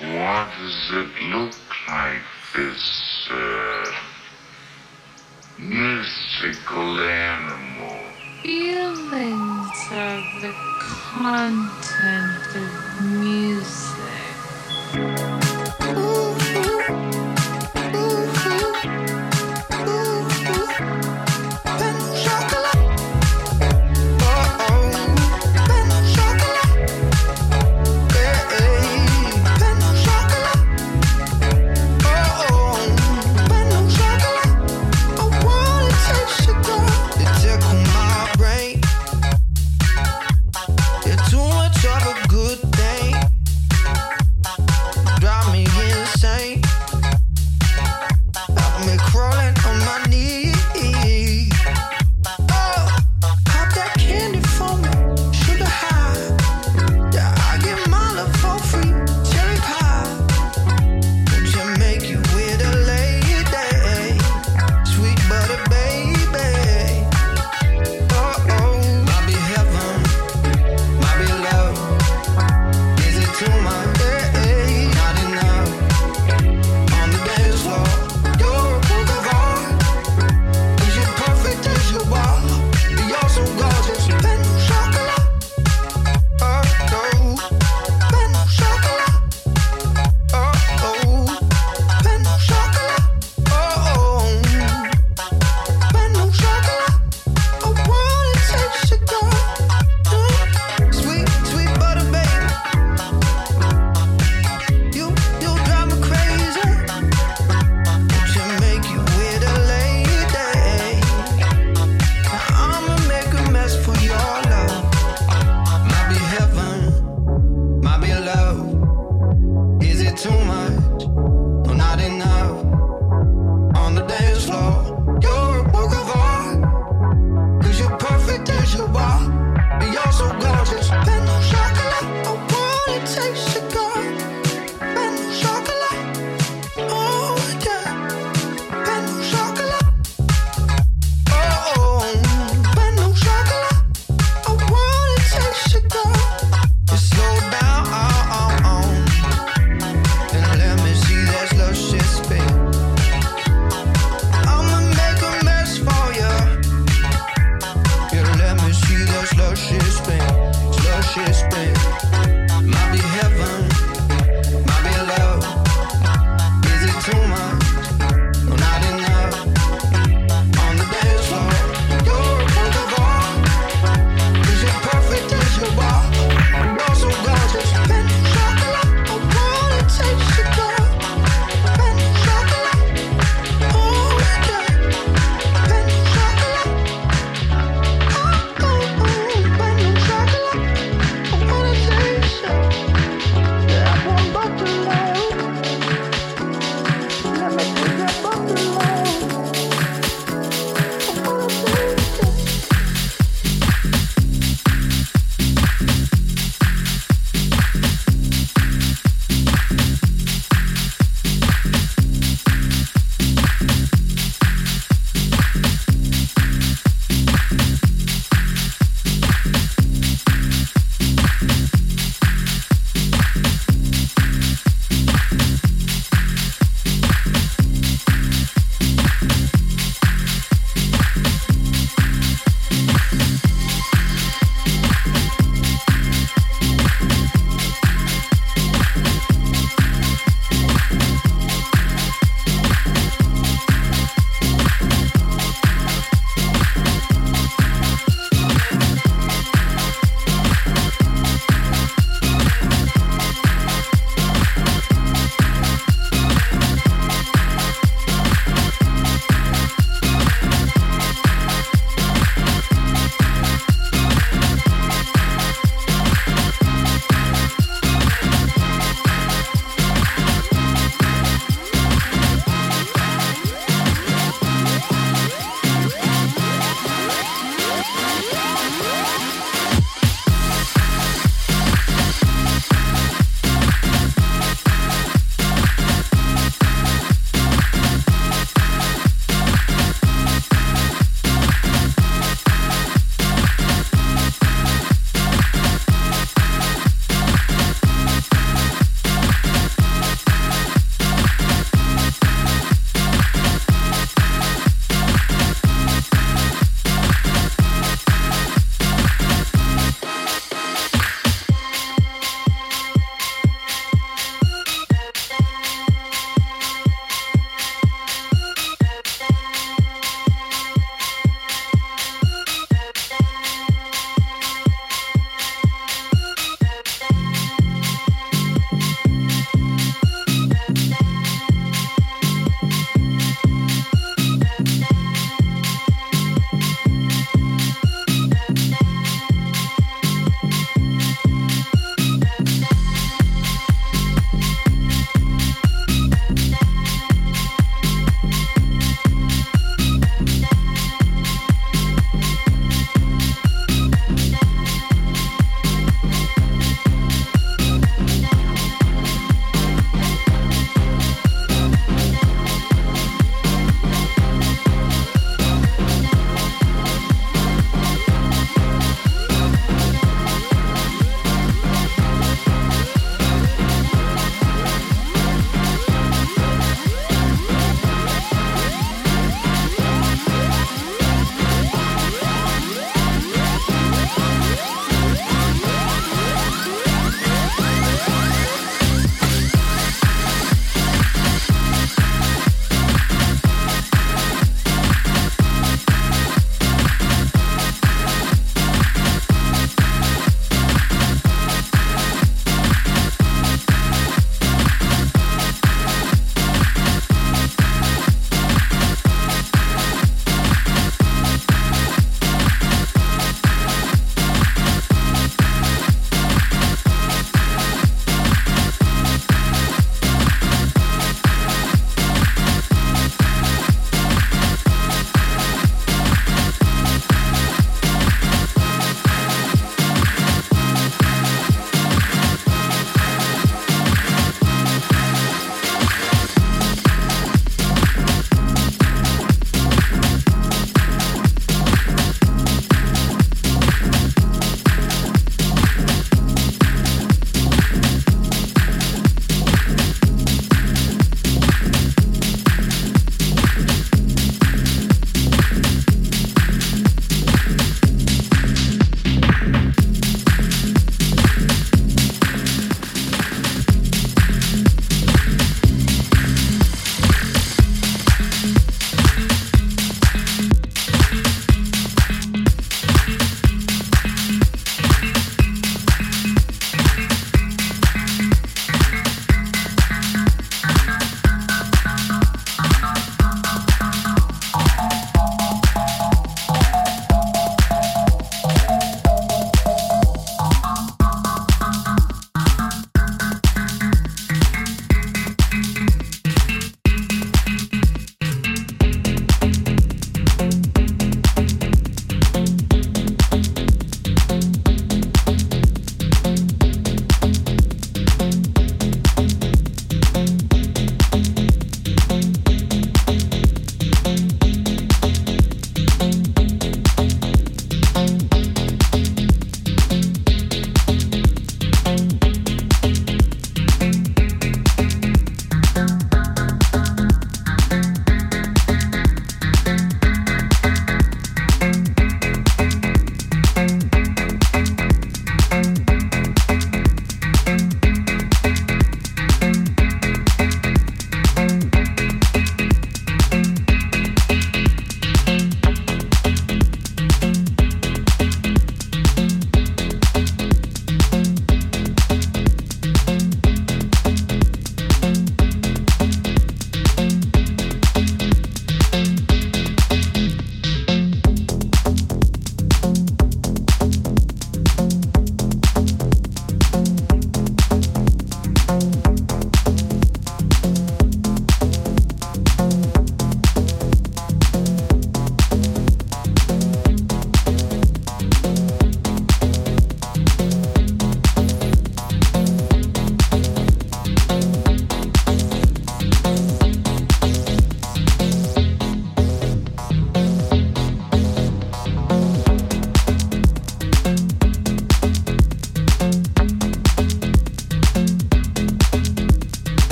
What does it look like, this uh, mystical animal? Feelings are the content of music.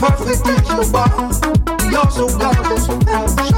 Perfect as you are. You're so gorgeous.